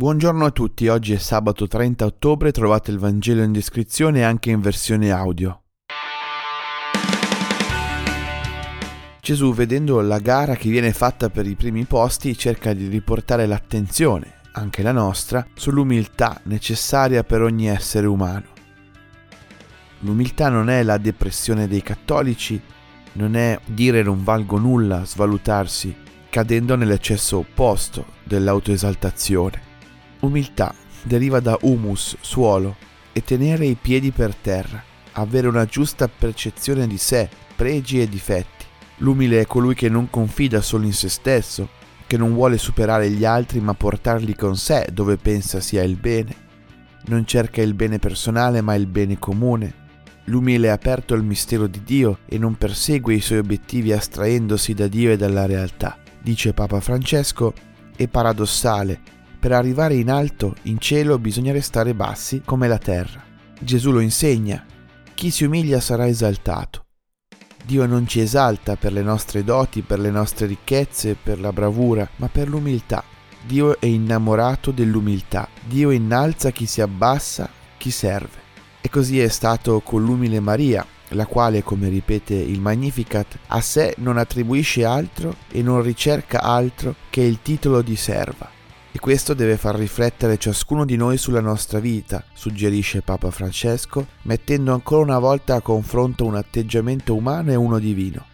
Buongiorno a tutti, oggi è sabato 30 ottobre, trovate il Vangelo in descrizione anche in versione audio. Gesù, vedendo la gara che viene fatta per i primi posti, cerca di riportare l'attenzione, anche la nostra, sull'umiltà necessaria per ogni essere umano. L'umiltà non è la depressione dei cattolici, non è dire non valgo nulla, svalutarsi, cadendo nell'eccesso opposto dell'autoesaltazione. Umiltà deriva da humus, suolo, e tenere i piedi per terra, avere una giusta percezione di sé, pregi e difetti. L'umile è colui che non confida solo in se stesso, che non vuole superare gli altri ma portarli con sé dove pensa sia il bene. Non cerca il bene personale ma il bene comune. L'umile è aperto al mistero di Dio e non persegue i suoi obiettivi astraendosi da Dio e dalla realtà. Dice Papa Francesco, è paradossale per arrivare in alto, in cielo, bisogna restare bassi come la terra. Gesù lo insegna. Chi si umilia sarà esaltato. Dio non ci esalta per le nostre doti, per le nostre ricchezze, per la bravura, ma per l'umiltà. Dio è innamorato dell'umiltà. Dio innalza chi si abbassa, chi serve. E così è stato con l'umile Maria, la quale, come ripete il Magnificat, a sé non attribuisce altro e non ricerca altro che il titolo di serva. E questo deve far riflettere ciascuno di noi sulla nostra vita, suggerisce Papa Francesco, mettendo ancora una volta a confronto un atteggiamento umano e uno divino.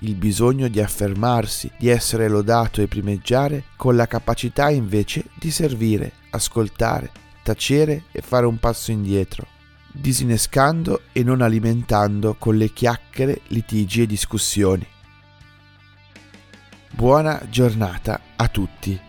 Il bisogno di affermarsi, di essere lodato e primeggiare, con la capacità invece di servire, ascoltare, tacere e fare un passo indietro, disinnescando e non alimentando con le chiacchiere, litigi e discussioni. Buona giornata a tutti.